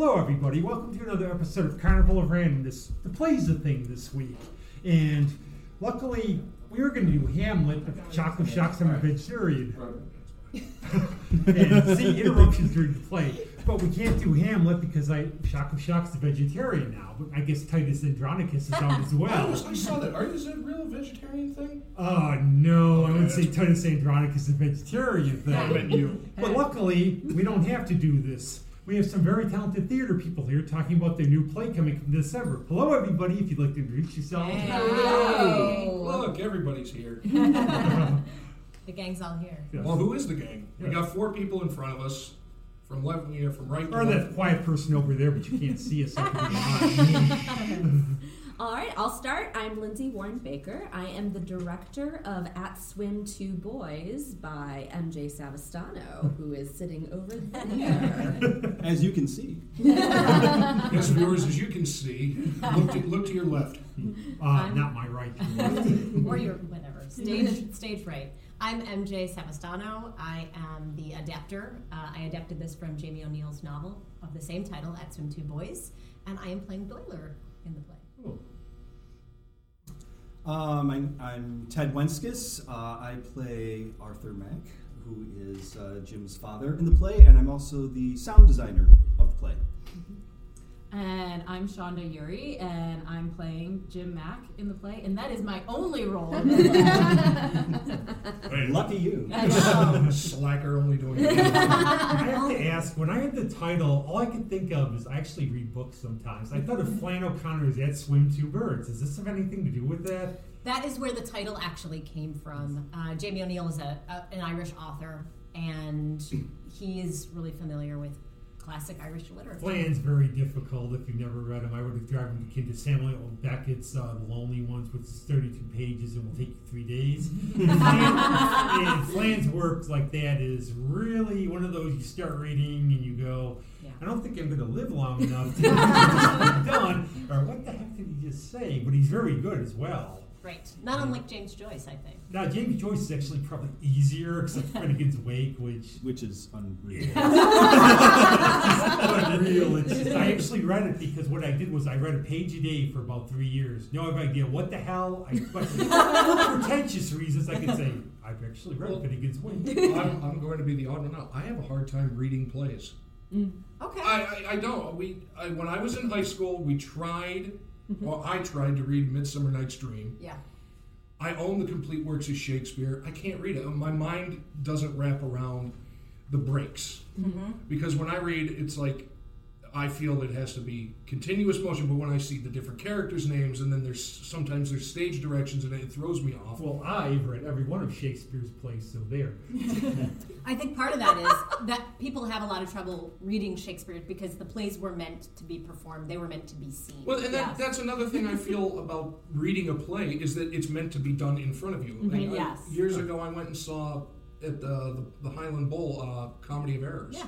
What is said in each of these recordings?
Hello, everybody. Welcome to another episode of Carnival of Randomness, the plays a thing this week. And luckily, we were going to do Hamlet, but Chocolate Shocks I'm a vegetarian. and see interruptions during the play. But we can't do Hamlet because I Shock of Shock's a vegetarian now. But I guess Titus Andronicus is on as I, well. I saw that. Are you a real vegetarian thing? Oh no, I would Okay, say Titus Andronicus is a vegetarian I thing. meant you. But luckily, we don't have to do this. We have some very talented theater people here talking about their new play coming in December. Hello, everybody. If you'd like to introduce yourselves. Look, everybody's here. The gang's all here. Yes. Well, who is the gang? We got four people in front of us. From left, yeah, from right to Or that left. quiet person over there, but you can't see us. like we're behind. All right, I'll start. I'm Lindsay Warren Baker. I am the director of At Swim Two Boys by MJ Savastano, who is sitting over there. As you can see. Yes, viewers, as you can see, look to, look to your left. Uh, not my right. or your whatever. Stage stage right. I'm MJ Savastano. I am the adapter. Uh, I adapted this from Jamie O'Neill's novel of the same title, At Swim Two Boys, and I am playing Doyler in the play. Um, I'm, I'm Ted Wenskis. Uh, I play Arthur Mack, who is uh, Jim's father in the play, and I'm also the sound designer of the play. And I'm Shonda Yuri, and I'm playing Jim Mack in the play, and that is my only role. In the play. Lucky you. I know. Slacker only doing I have to ask, when I had the title, all I could think of is I actually read books sometimes. I thought of Flann O'Connor's At Swim Two Birds. Does this have anything to do with that? That is where the title actually came from. Uh, Jamie O'Neill is a, a, an Irish author, and he is really familiar with classic Irish literature. Flann's very difficult if you've never read him. I would have driven the kid to Samuel Beckett's uh, The Lonely Ones, which is 32 pages and will take you three days. and, Flann, and Flann's work like that is really one of those you start reading and you go, Yeah. I don't think I'm going to live long enough to get done. Or what the heck did he just say? But he's very good as well. Right. Not unlike James Joyce, I think. Now, James Joyce is actually probably easier, except for Finnegan's Wake, which Which is unreal. unreal. It's just, I actually read it because what I did was I read a page a day for about three years. No idea what the hell. I, but for pretentious reasons, I could say I've actually read Well- Finnegan's Wake. I'm, I'm going to be the odd one out. I have a hard time reading plays. Mm. Okay. I, I, I don't. We I, when I was in high school, we tried. Mm-hmm. Well, I tried to read *Midsummer Night's Dream*. yeah. I own the complete works of Shakespeare. I can't read it. Um, my mind doesn't wrap around the breaks. Mm-hmm. Because when I read, it's like I feel it has to be continuous motion. But when I see the different characters' names, and then there's sometimes there's stage directions, and it throws me off. Well, I've read every one of Shakespeare's plays, so there. I think part of that is that people have a lot of trouble reading Shakespeare because the plays were meant to be performed. They were meant to be seen. Well, and that, Yes. that's another thing I feel about reading a play is that it's meant to be done in front of you. Mhm, Like, I- yes. years ago, I went and saw at the, the, the Highland Bowl uh, Comedy of Errors. Yeah.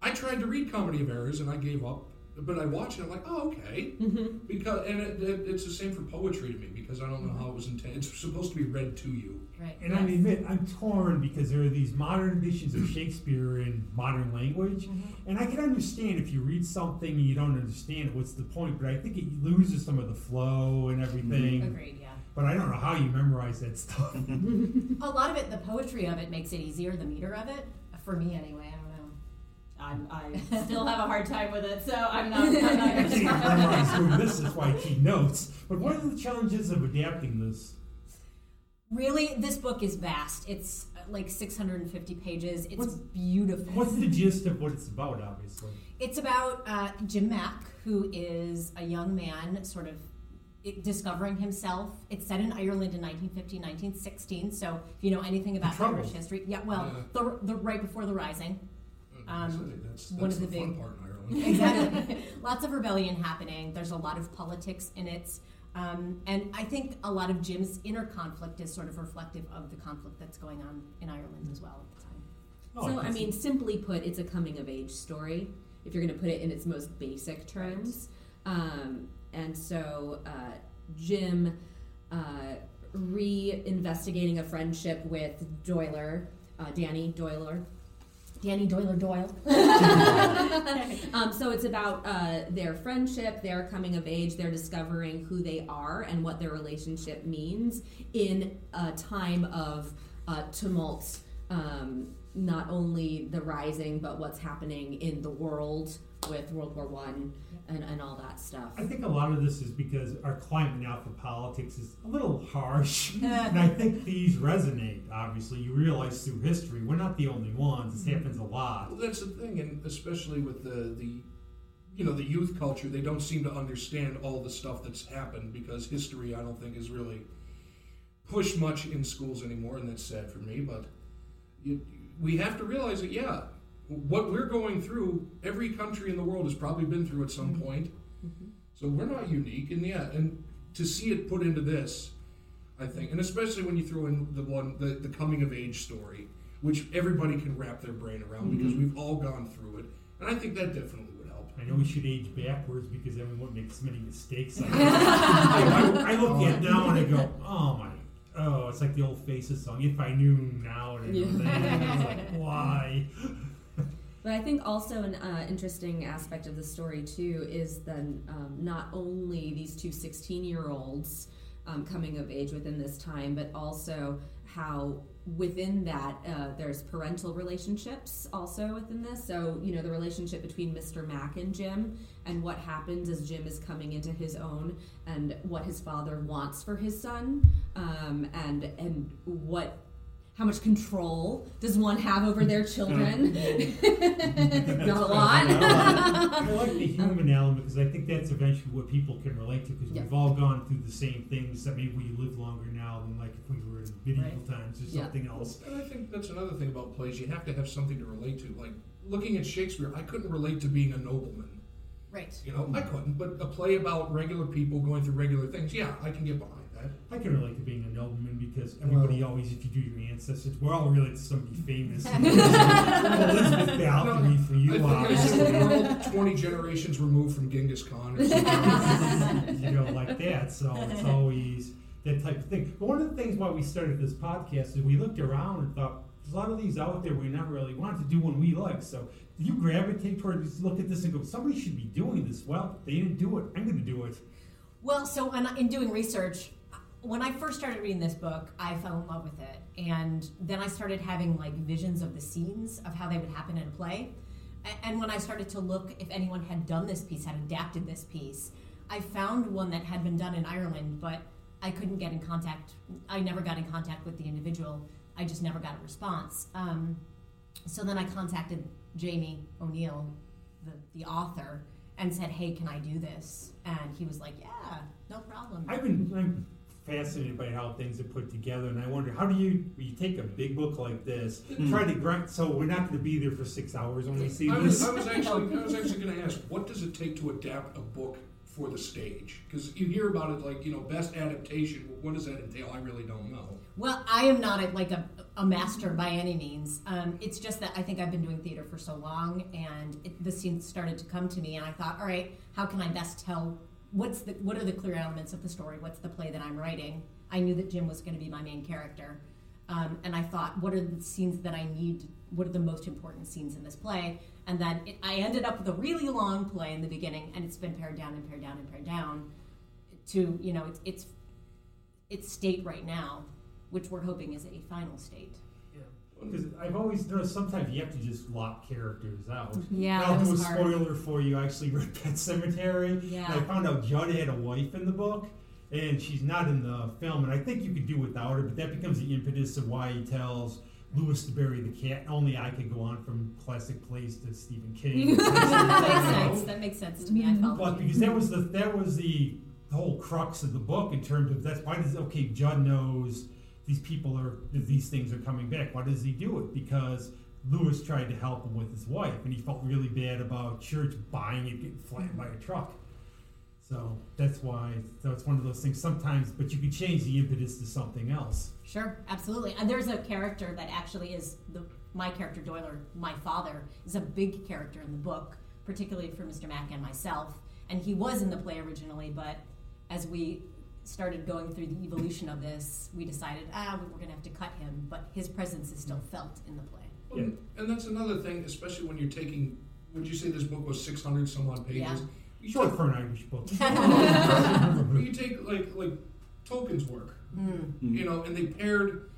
I tried to read Comedy of Errors and I gave up, but I watch it. I'm like, oh, okay. Mm-hmm. Because and it, it, it's the same for poetry to me because I don't know how it was intended. It's supposed to be read to you. right. And I admit, I'm torn because there are these modern editions of Shakespeare in modern language. And I can understand if you read something and you don't understand it, what's the point? But I think it loses some of the flow and everything. Agreed. Yeah. But I don't know how you memorize that stuff. A lot of it, the poetry of it, makes it easier. The meter of it, for me anyway. I don't know. I'm, I still have a hard time with it, so I'm not. I'm not gonna memorize try. doing this, is why I keep notes. But what are the challenges of adapting this? Really, this book is vast. It's uh, like 650 pages. It's What's- beautiful. What's the gist of what it's about, obviously? It's about uh, Jim Mack, who is a young man, sort of it, discovering himself. It's set in Ireland in 1915, 1916. So if you know anything about Irish history, yeah, well, Yeah. the, the right before the Rising. Um, that's, that's one of the, the fun big- part in Ireland. exactly. Lots of rebellion happening. There's a lot of politics in it. Um, and I think a lot of Jim's inner conflict is sort of reflective of the conflict that's going on in Ireland as well at the time. Oh, so, I can mean, simply put, it's a coming of age story, if you're going to put it in its most basic terms. Um, and so, uh, Jim uh, re investigating a friendship with Doyler, uh, Danny Doyler, Danny Doyler Doyle. um, so it's about uh, their friendship, their coming of age, their discovering who they are and what their relationship means in a time of uh, tumult. Um, not only the rising, but what's happening in the world with World War One and, and all that stuff. I think a lot of this is because our climate now for politics is a little harsh, and I think these resonate. Obviously, you realize through history we're not the only ones. This mm-hmm. happens a lot. Well, that's the thing, and especially with the the you know the youth culture, they don't seem to understand all the stuff that's happened because history, I don't think, is really pushed much in schools anymore, and that's sad for me. But you, we have to realize that, yeah, what we're going through, every country in the world has probably been through at some mm-hmm. point. Mm-hmm. So we're not unique, and yeah, and to see it put into this, I think, and especially when you throw in the one the, the coming of age story, which everybody can wrap their brain around because mm-hmm. we've all gone through it, and I think that definitely would help. I know we should age backwards because then we won't make as many mistakes. I, I, I look at it now and I go, oh my, oh, it's like the old Faces song. If I knew now, and everything. It's like, why? But I think also an uh, interesting aspect of the story too is then um, not only these two 16 year olds um, coming of age within this time, but also how within that uh, there's parental relationships also within this. So, you know, the relationship between Mr. Mack and Jim and what happens as Jim is coming into his own and what his father wants for his son um, and, and what how much control does one have over their children? Oh, Not a lot. I like the human element because I think that's eventually what people can relate to because Yeah. we've all gone through the same things. That maybe we live longer now than like if we were in medieval Right. times or Yeah. something else. And I think that's another thing about plays. You have to have something to relate to. Like looking at Shakespeare, I couldn't relate to being a nobleman. Right. You know, I couldn't. But a play about regular people going through regular things, yeah, I can get behind that. I can relate to being a nobleman because everybody always, if you do your ancestors, we're all related to somebody famous. Elizabeth Balcony for I you, think I said obviously. we're all 20 generations removed from Genghis Khan. You know, like that. So it's always that type of thing. But one of the things why we started this podcast is we looked around and thought there's a lot of these out there we never really wanted to do one we like. So do you gravitate towards just look at this and go, somebody should be doing this? Well, they didn't do it. I'm going to do it. Well, so when, I- in doing research, when I first started reading this book, I fell in love with it, and then I started having like visions of the scenes of how they would happen in a play. And when I started to look if anyone had done this piece, had adapted this piece, I found one that had been done in Ireland, but I couldn't get in contact. I never got in contact with the individual. I just never got a response. Um, so then I contacted Jamie O'Neill, the, the author, and said, "Hey, can I do this?" And he was like, "Yeah, no problem." I've been I'm fascinated by how things are put together, and I wonder how do you you take a big book like this, try to grind. So we're not going to be there for six hours when we see I was, this. I was actually, I was actually going to ask, what does it take to adapt a book for the stage? Because you hear about it like, you know, best adaptation. What does that entail? I really don't know. Well, I am not a, like a, a master by any means. Um, it's just that I think I've been doing theater for so long, and it, the scenes started to come to me, and I thought, all right, how can I best tell? What's the what are the clear elements of the story? What's the play that I'm writing? I knew that Jim was going to be my main character, um, and I thought, what are the scenes that I need? What are the most important scenes in this play? And then it, I ended up with a really long play in the beginning, and it's been pared down and pared down and pared down to you know it's it's its state right now, which we're hoping is a final state. Because I've always noticed sometimes you have to just lock characters out. Yeah, I'll do a was hard. spoiler for you. I actually read Pet Sematary. Yeah. And I found out Judd had a wife in the book, and she's not in the film. And I think you could do without her, but that becomes the impetus of why he tells Lewis to bury the cat. Only I could go on from classic plays to Stephen King. that makes sense. That makes sense to me. I felt But because that was the that was the whole crux of the book in terms of that's why does okay Judd knows these people are these things are coming back. Why does he do it? Because Lewis tried to help him with his wife, and he felt really bad about church buying it getting flattened by a truck. So that's why. So it's one of those things. Sometimes, but you can change the impetus to something else. Sure, absolutely. And there's a character that actually is the my character Doyler, my father, is a big character in the book, particularly for Mr. Mack and myself. And he was in the play originally, but as we started going through the evolution of this, we decided, ah, we we're going to have to cut him. But his presence is still felt in the play. Yeah. And that's another thing, especially when you're taking. Would you say this book was 600 some odd pages? Yeah. You Short take, for an Irish book. but you take like like Tolkien's work, Mm. you know, and they pared.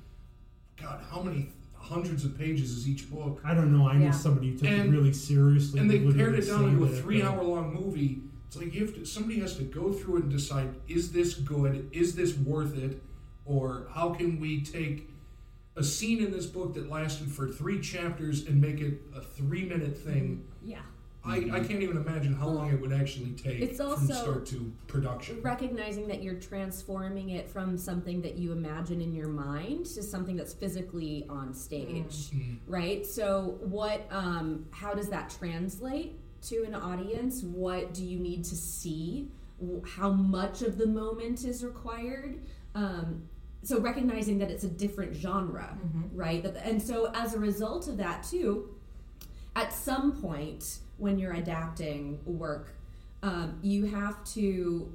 God, how many hundreds of pages is each book? I don't know. I know Yeah. somebody who took And- it really seriously. and they pared it down into a three-hour-long movie. It's like you have to. Somebody has to go through and decide: is this good? Is this worth it? Or how can we take a scene in this book that lasted for three chapters and make it a three-minute thing? Yeah. I, I can't even imagine how long it would actually take It's from start to production. recognizing that you're transforming it from something that you imagine in your mind to something that's physically on stage Mm. right so what um, how does that translate to an audience what do you need to see? How much of the moment is required? Um, so recognizing that it's a different genre right? And so as a result of that too at some point when you're adapting work um, you have to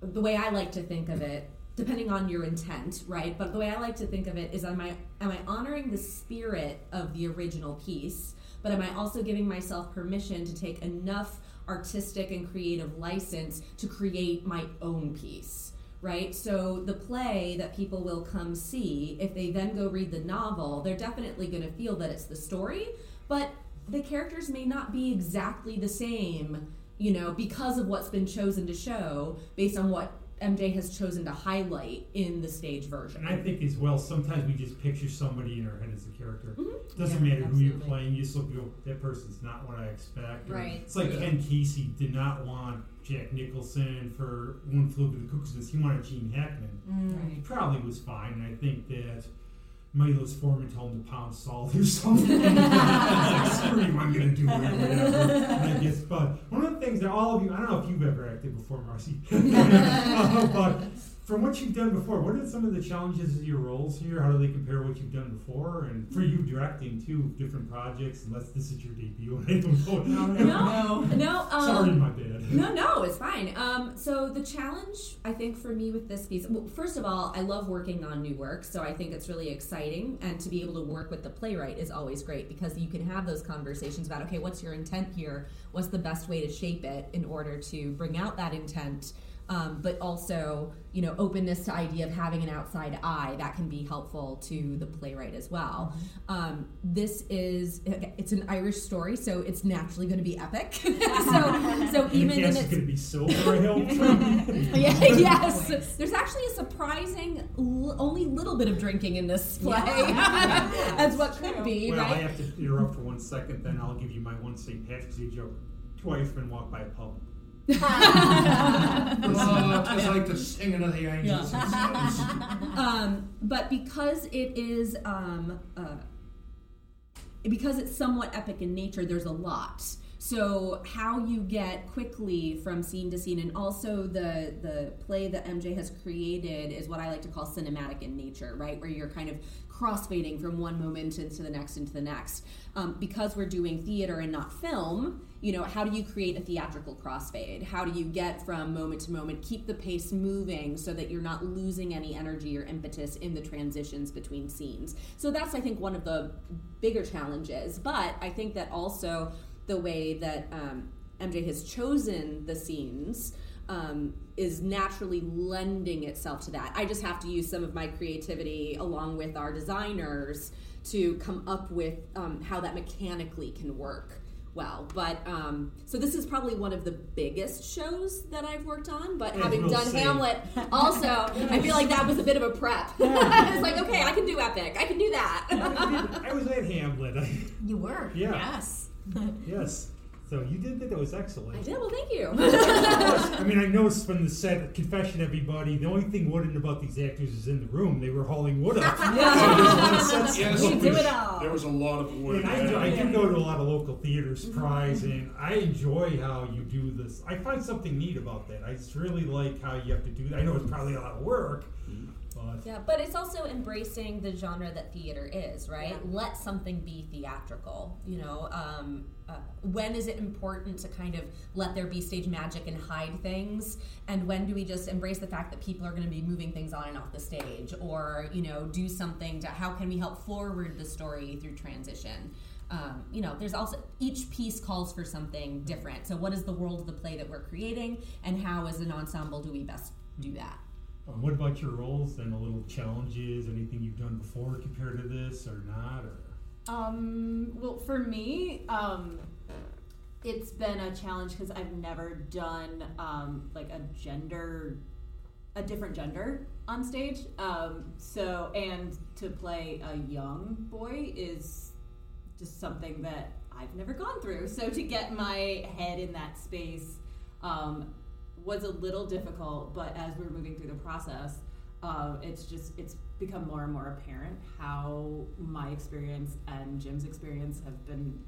the way i like to think of it depending on your intent right? But the way i like to think of it is am i am i honoring the spirit of the original piece but am i also giving myself permission to take enough artistic and creative license to create my own piece right? So the play that people will come see if they then go read the novel they're definitely going to feel that it's the story but the characters may not be exactly the same, you know, because of what's been chosen to show based on what MJ has chosen to highlight in the stage version. And I think as well, sometimes we just picture somebody in our head as a character. Mhm. Doesn't Yeah, matter who you're playing, you just look and go, that person's not what I expect. Or Right. It's like Yeah. Ken Kesey did not want Jack Nicholson for One Flew Over the Cuckoo's Nest. He wanted Gene Hackman. He Right. probably was fine, and I think that Milos Forman told him to pound salt or something. Screw you, I'm gonna do whatever. I guess, but one of the things that all of you, I don't know if you've ever acted before, Marcy, Uh, but from what you've done before, what are some of the challenges of your roles here? How do they compare what you've done before? And for you directing too, different projects, unless this is your debut, I don't know. No, no, um, Sorry, my bad. No, no, it's fine. Um, so the challenge, I think, for me with this piece, well, first of all, I love working on new work, so I think it's really exciting, and to be able to work with the playwright is always great because you can have those conversations about, okay, what's your intent here? What's the best way to shape it in order to bring out that intent? Um, but also, you know, openness to idea of having an outside eye that can be helpful to the playwright as well. Um, this is it's an Irish story, so it's naturally going to be epic. so, so even the in cast its going to be silver, I hope. yeah, yes. There's actually a surprising, l- only little bit of drinking in this play, as what could be, Well, I have to interrupt for one second, then I'll give you my one St. Patrick's Day joke. Two been walk by a pub. Oh, it's like the singing of the angels. um, but because it is, um, uh, because it's somewhat epic in nature, there's a lot. So how you get quickly from scene to scene, and also the the play that MJ has created is what I like to call cinematic in nature, right? Where you're kind of crossfading from one moment into the next into the next. Um, because we're doing theater and not film, you know, how do you create a theatrical crossfade? How do you get from moment to moment, keep the pace moving so that you're not losing any energy or impetus in the transitions between scenes? So that's, I think, one of the bigger challenges. But I think that also the way that um, MJ has chosen the scenes um, is naturally lending itself to that. I just have to use some of my creativity along with our designers to come up with um, how that mechanically can work well. But um, so this is probably one of the biggest shows that I've worked on. But Yeah, having done see. Hamlet, also I feel like that was a bit of a prep. it's like okay, I can do epic. I can do that. I was at Hamlet. You were. Yeah. Yes. yes. So you did that. That was excellent. I did. Well, thank you. I mean, I noticed from the set, confession, everybody, the only thing wooden about these actors is in the room. They were hauling wood up. So there's a lot of sets Yes, to do it all. There was a lot of wood. And I, do, I do go to a lot of local theater surprise, mm-hmm. and I enjoy how you do this. I find something neat about that. I just really like how you have to do that. I know it's probably a lot of work, mm-hmm. But Yeah, but it's also embracing the genre that theater is, right? Yeah. Let something be theatrical. You know, um, uh, when is it important to kind of let there be stage magic and hide things? And when do we just embrace the fact that people are going to be moving things on and off the stage? Or, you know, do something to how can we help forward the story through transition? Um, you know, there's also each piece calls for something different. So, what is the world of the play that we're creating, and how, as an ensemble, do we best do that? Um, what about your roles and the little challenges? Anything you've done before compared to this or not? Or Um, well, for me, um, it's been a challenge because I've never done um, like a gender, a different gender on stage. Um, so, and to play a young boy is just something that I've never gone through. So, to get my head in that space um, was a little difficult, but as we're moving through the process, uh, it's just it's become more and more apparent how my experience and Jim's experience have been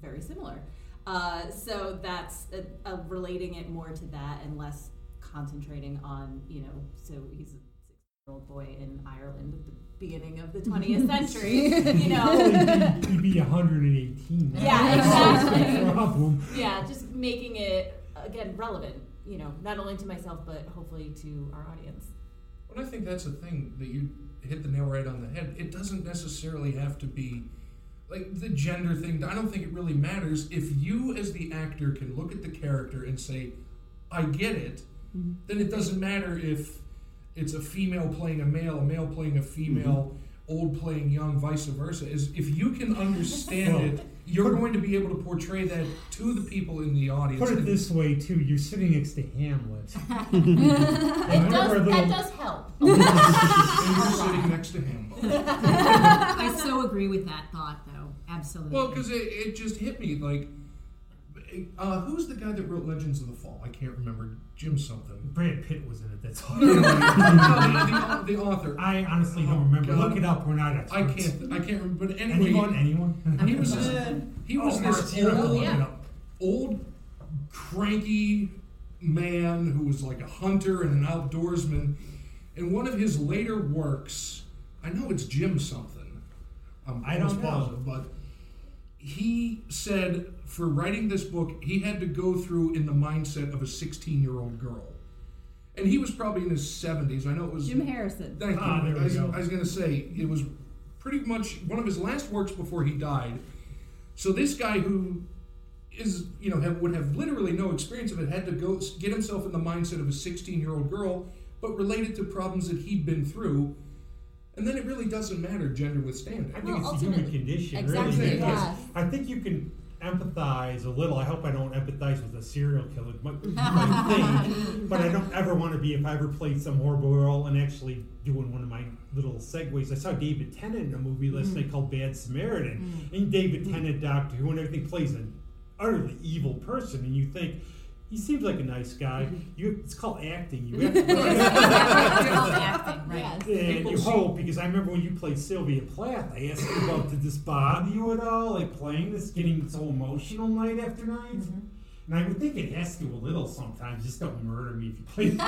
very similar. Uh, so that's uh, uh, relating it more to that and less concentrating on you know. So he's a six-year-old boy in Ireland at the beginning of the 20th century. you know, he'd you'd be 118. Yeah, exactly. problem. yeah, just making it again relevant. You know, not only to myself but hopefully to our audience. But I think that's the thing that you hit the nail right on the head. It doesn't necessarily have to be like the gender thing. I don't think it really matters if you, as the actor, can look at the character and say, "I get it." Mm-hmm. Then it doesn't matter if it's a female playing a male, a male playing a female, mm-hmm. old playing young, vice versa. Is if you can understand Well, it, you're going to be able to portray that to the people in the audience. Put it this way, too. You're sitting next to Hamlet. It does, whenever a that does help. and you're sitting next to him. I so agree with that thought, though. Absolutely. Well, because it, it just hit me like, uh, who's the guy that wrote Legends of the Fall? I can't remember. Jim something. Brad Pitt was in it. That's all. No, no, no, the, the author. I honestly Oh, don't remember. God. Look it up. We're not I experts. can't. I can't remember. But anyway, Anyone? Anyone? he was this. He was oh, this Marcy, you have to old, yeah. old, cranky man who was like a hunter and an outdoorsman. In one of his later works, I know it's Jim something. I'm I don't know. positive, but he said for writing this book, he had to go through in the mindset of a 16 year old girl. And he was probably in his 70s. I know it was. Jim Harrison. Thank you. Ah, there we I, was, go. I was going to say, it was pretty much one of his last works before he died. So this guy who is, you know, have, would have literally no experience of it had to go get himself in the mindset of a 16 year old girl, but related to problems that he'd been through. And then it really doesn't matter gender withstanding. I think Well, it's a human condition, Exactly, really. because yes. I think you can empathize a little. I hope I don't empathize with a serial killer. Thing, but I don't ever want to be. If I ever played some horrible role and actually doing one of my little segues, I saw David Tennant in a movie last mm-hmm. night called Bad Samaritan, mm. and David Tennant, Doctor Who, and everything plays an utterly evil person, and you think. He seems like a nice guy. You, it's called acting. You have to It's called acting, right? Yes. and People you see- hope because I remember when you played Sylvia Plath, I asked you about did this bother you at all, like playing this, getting so emotional night after night. Mm-hmm. And I would think it has to a little sometimes. Just don't murder me if you play this.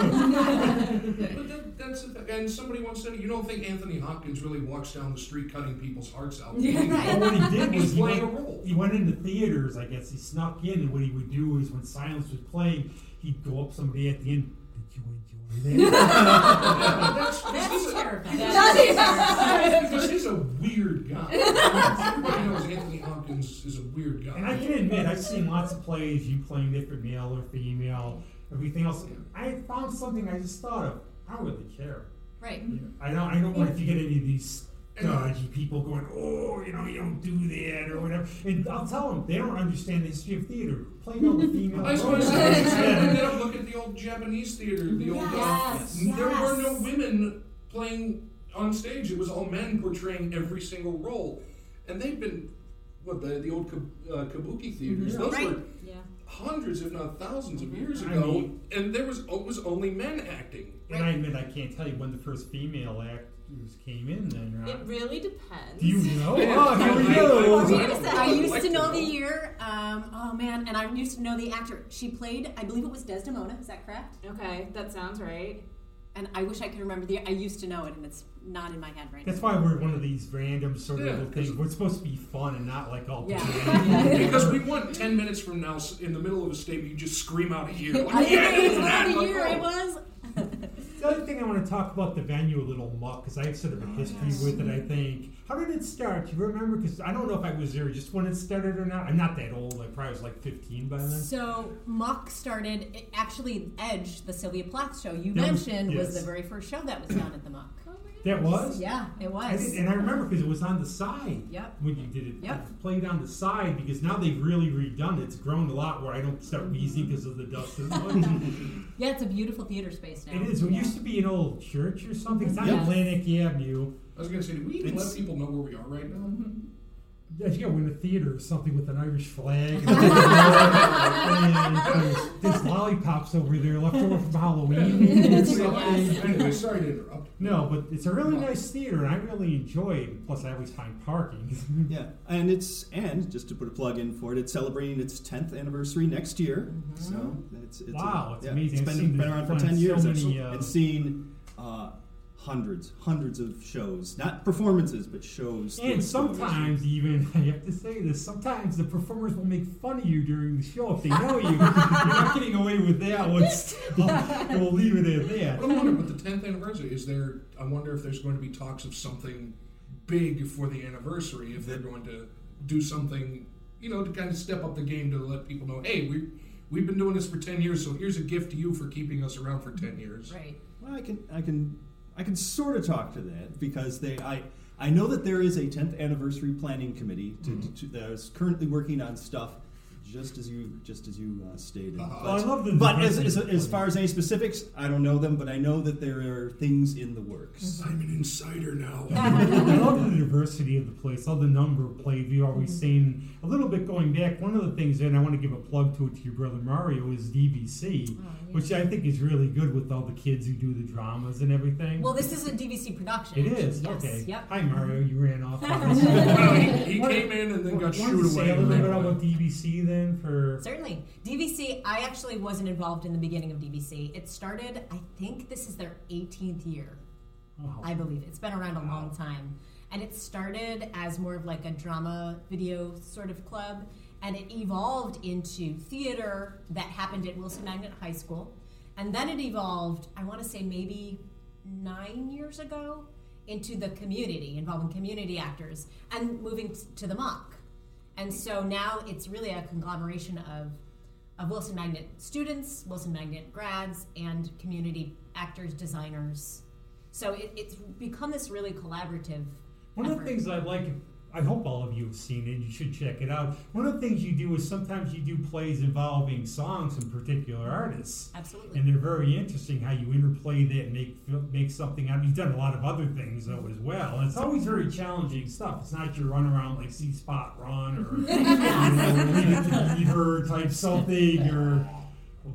But that, that's the. And somebody once said, you don't think Anthony Hopkins really walks down the street cutting people's hearts out? Yeah, well, what he did was He's he playing a went, role. he went into theaters. I guess he snuck in, and what he would do is when silence was playing, he'd go up somebody at the end. Did you enjoy that? That's, That's he's a- terrifying. because he's a weird guy. Everybody knows Anthony Hopkins is a weird guy. And I can admit, I've seen lots of plays, you playing different male or female, everything else. I found something I just thought of. I don't really care. Right. You know, I don't. I don't want if you get any of these dodgy people going, oh, you know, you don't do that or whatever. And I'll tell them they don't understand the history of theater. Playing all the female. I was going to roles. say, Yeah. you know, look at the old Japanese theater. The old Yes, uh, there were no women playing on stage. It was all men portraying every single role, and they've been what the the old kab- uh, kabuki theaters. Those Right. were Yeah. hundreds, if not thousands, of years I ago, mean- and there was it was only men acting. And I admit I can't tell you when the first female actors came in. Then right? It really depends. do you know? Oh, here we I- go. I- Wait a second. I would used like to to know know. the year. Um, oh man, and I used to know the actor. She played, I believe it was Desdemona. Is that correct? Okay, that sounds right. and I wish I could remember the. I used to know it, and it's not in my head right now. That's now. why we're one of these random sort of Yeah, little things. We're supposed to be fun and not like all Yeah. pedantic. because we want 10 minutes from now, s- in the middle of a statement, you just scream out a year. Like, I yeah, think this it's that. not the Like, year oh. it was. The other thing I want to talk about the venue a little MuCCC because I have sort of a oh, history with it. I think. How did it start? Do you remember? Because I don't know if I was there just when it started or not. I'm not that old. I probably was like 15 by then. So MuCCC started it- actually Edge, the Sylvia Plath show you That mentioned was yes. the very first show that was done at the MuCCC. That was. Yeah, it I was. did, and I remember because it was on the side. Yep. When you did it, Yep. Uh, it played on the side because now they've really redone it. It's grown a lot where I don't start mm-hmm. wheezing because of the dust as. Yeah, it's a beautiful theater space now. it is. It Yeah. used to be an old church or something. It's on Yes. Atlantic Avenue. I was going to say, do we even It's- let people know where we are right now? Mm-hmm. I think I went to a theater or something with an Irish flag. and there's, there's lollipops over there left over from Halloween. or something. Anyway, sorry to interrupt. No, but it's a really nice theater, and I really enjoy it. Plus, I always find parking. Yeah, and it's and just to put a plug in for it, it's celebrating its 10th anniversary next year. So it's, it's Wow, a, it's yeah, amazing. It's I've been, been around for front 10 so years many, actually, uh, and seen uh, hundreds, hundreds of shows, not performances, but shows. And throughout the sometimes, even I have to say this, sometimes the performers will make fun of you during the show if they know you. You're not getting away with that one. Still. And we'll leave it at that. But I wonder, wondering, with the 10th anniversary, is there, I wonder if there's going to be talks of something big for the anniversary, if they're going to do something, you know, to kind of step up the game to let people know, hey, we, we've been doing this for 10 years, so here's a gift to you for keeping us around for 10 years. Right. Well, I can, I can, I can sort of talk to that because they, I, I know that there is a 10th anniversary planning committee to, mm-hmm. to, that is currently working on stuff, just as you, just as you uh, stated. Uh-huh. Well, I love the But as, as, as far as any specifics, I don't know them, but I know that there are things in the works. I'm an insider now. I love the diversity of the place, all the number of plays we've always seen. A little bit going back, one of the things, and I want to give a plug to it to your brother Mario, is DVC, which I think is really good with all the kids who do the dramas and everything. Well, this is a DVC production. it is Yes. okay. Yep. Hi Mario, you ran off. Well, he, he came in and then got Want to say away. a little bit about DVC then for Certainly. DVC, I actually wasn't involved in the beginning of DVC. It started, I think this is their 18th year. oh, I believe. It's been around a long time. And it started as more of like a drama video sort of club. And it evolved into theater that happened at Wilson Magnet High School. And then it evolved, I want to say maybe nine years ago, into the community, involving community actors, and moving to the MuCCC. And so now it's really a conglomeration of, of Wilson Magnet students, Wilson Magnet grads, and community actors, designers. So it, it's become this really collaborative. One of the things I like, I hope all of you have seen it. You should check it out. One of the things you do is sometimes you do plays involving songs from particular artists, Absolutely. and they're very interesting. How you interplay that and make make something out. You've done a lot of other things though as well. And it's always very challenging stuff. It's not your run around like see spot run or you know, leave it to Beaver type something or.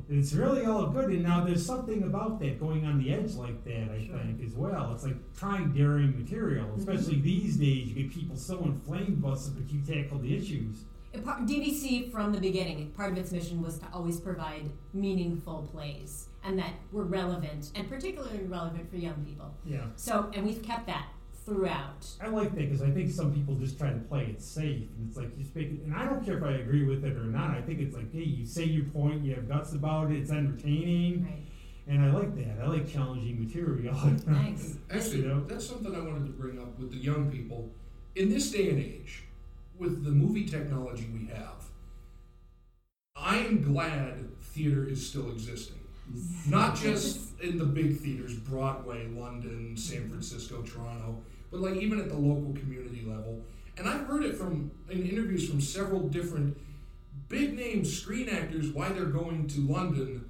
It's really all good, and now there's something about that going on the edge like that. I think as well. It's like trying daring material, mm-hmm. especially these days. You get people so inflamed about but you tackle the issues. DVC from the beginning, part of its mission was to always provide meaningful plays and that were relevant and particularly relevant for young people. Yeah, So, and we've kept that throughout. I like that because I think some people just try to play it safe, and it's like just make it. And I don't care if I agree with it or not. I think it's like, hey, you say your point, you have guts about it, it's entertaining, Right. and I like that. I like challenging material. Thanks. Actually, You know? that's something I wanted to bring up with the young people. In this day and age, with the movie technology we have, I am glad theater is still existing. Not just in the big theaters, Broadway, London, San Francisco, Toronto, but like even at the local community level. And I've heard it from in interviews from several different big name screen actors why they're going to London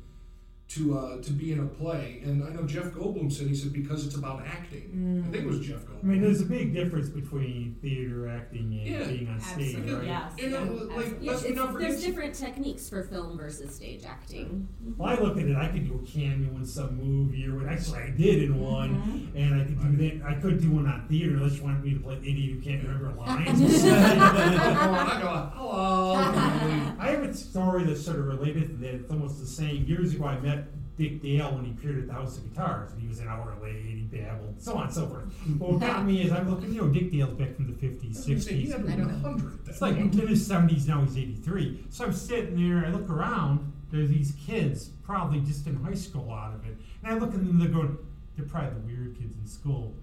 to uh, to be in a play. And I know Jeff Goldblum said he said because it's about acting. I think it was Jeff Goldblum. I mean, there's a big difference between theater acting and Yeah, being on stage, absolutely. right? Yes. You know, yeah, like absolutely. let's It's- there's different techniques for film versus stage acting. Well, I look at it. I could do a cameo in some movie, or what. Actually, I did in one, and I could do that. I could do one on theater unless you wanted me to play an idiot who can't remember lines. I go, hello. I have a story that's sort of related to that. It's almost the same. Years ago, I met Dick Dale when he appeared at the House of Guitars, and he was an hour late, he babbled, so on and so forth. But what got me is I'm looking, you know, Dick Dale's back from the 50s, I was gonna say, he 60s. had I don't a hundred. It's like in his 70s now, he's 83. So I'm sitting there, I look around, there's these kids, probably just in high school out of it. And I look at them, they're going, they're probably the weird kids in school.